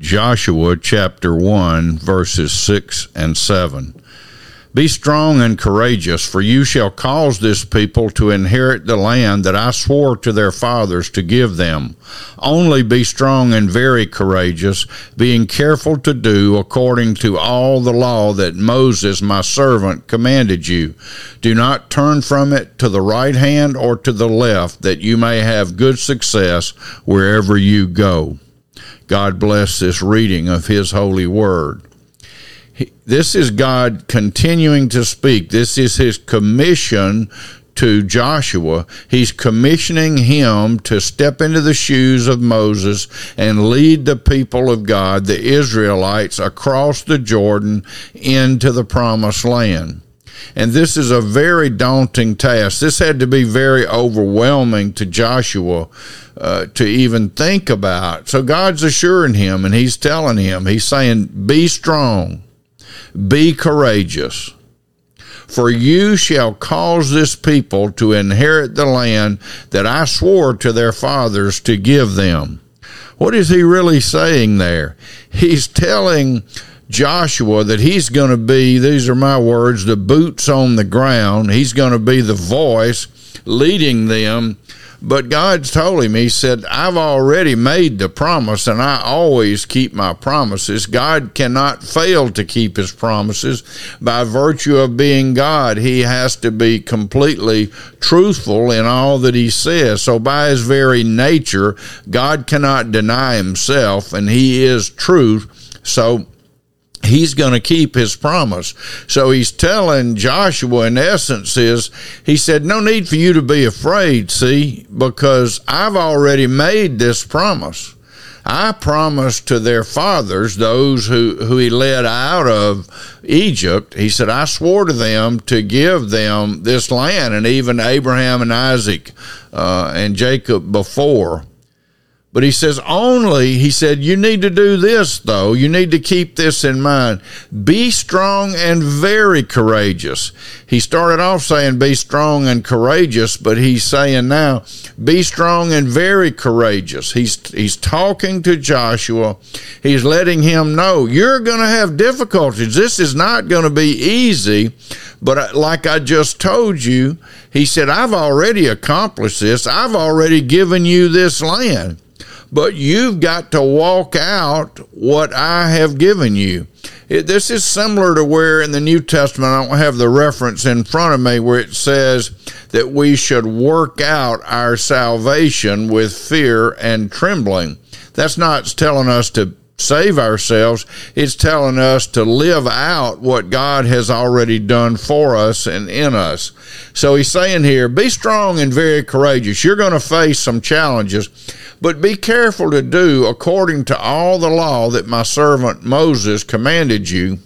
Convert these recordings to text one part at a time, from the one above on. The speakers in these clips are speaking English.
Joshua chapter 1, verses 6 and 7. Be strong and courageous, for you shall cause this people to inherit the land that I swore to their fathers to give them. Only be strong and very courageous, being careful to do according to all the law that Moses my servant commanded you. Do not turn from it to the right hand or to the left, that you may have good success wherever you go. God bless this reading of His holy word this is God continuing to speak. This is his commission to Joshua. He's commissioning him to step into the shoes of Moses and lead the people of God, the Israelites, across the Jordan into the promised land. And this is a very daunting task. This had to be very overwhelming to Joshua uh, to even think about. So God's assuring him and he's telling him, he's saying, Be strong be courageous, for you shall cause this people to inherit the land that I swore to their fathers to give them. What is he really saying there? He's telling Joshua that he's going to be, these are my words, the boots on the ground. He's going to be the voice leading them but God's told him, He said, I've already made the promise and I always keep my promises. God cannot fail to keep His promises by virtue of being God. He has to be completely truthful in all that He says. So, by His very nature, God cannot deny Himself and He is truth. So, he's going to keep his promise. So he's telling Joshua, in essence, is he said, No need for you to be afraid, see, because I've already made this promise. I promised to their fathers, those who, who he led out of Egypt, he said, I swore to them to give them this land, and even Abraham and Isaac uh, and Jacob before. But he says, only, he said, you need to do this, though. You need to keep this in mind. Be strong and very courageous. He started off saying, be strong and courageous, but he's saying now, be strong and very courageous. He's, he's talking to Joshua. He's letting him know, you're going to have difficulties. This is not going to be easy. But uh, like I just told you, he said, I've already accomplished this. I've already given you this land but you've got to walk out what I have given you. It, this is similar to where in the New Testament, I don't have the reference in front of me, where it says that we should work out our salvation with fear and trembling. That's not telling us to save ourselves. It's telling us to live out what God has already done for us and in us. So he's saying here, be strong and very courageous. You're going to face some challenges, but be careful to do according to all the law that my servant Moses commanded you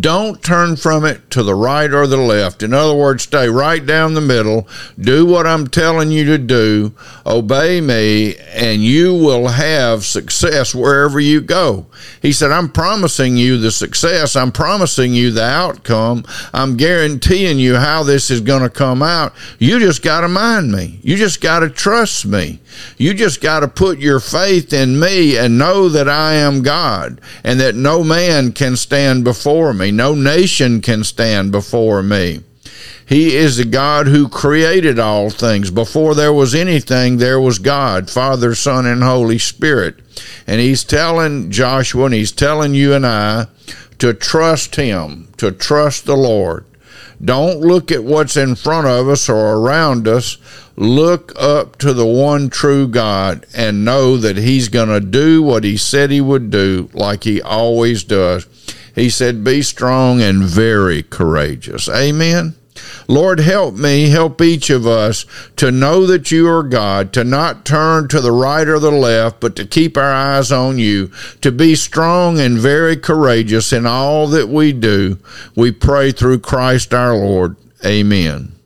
don't turn from it to the right or the left. In other words, stay right down the middle. Do what I'm telling you to do. Obey me, and you will have success wherever you go. He said, I'm promising you the success. I'm promising you the outcome. I'm guaranteeing you how this is going to come out. You just got to mind me. You just got to trust me. You just got to put your faith in me and know that I am God and that no man can stand before me me. No nation can stand before me. He is the God who created all things. Before there was anything, there was God, Father, Son, and Holy Spirit. And he's telling Joshua and he's telling you and I to trust him, to trust the Lord. Don't look at what's in front of us or around us. Look up to the one true God and know that He's going to do what He said He would do, like He always does. He said, Be strong and very courageous. Amen. Lord, help me, help each of us to know that you are God, to not turn to the right or the left, but to keep our eyes on you, to be strong and very courageous in all that we do. We pray through Christ our Lord. Amen.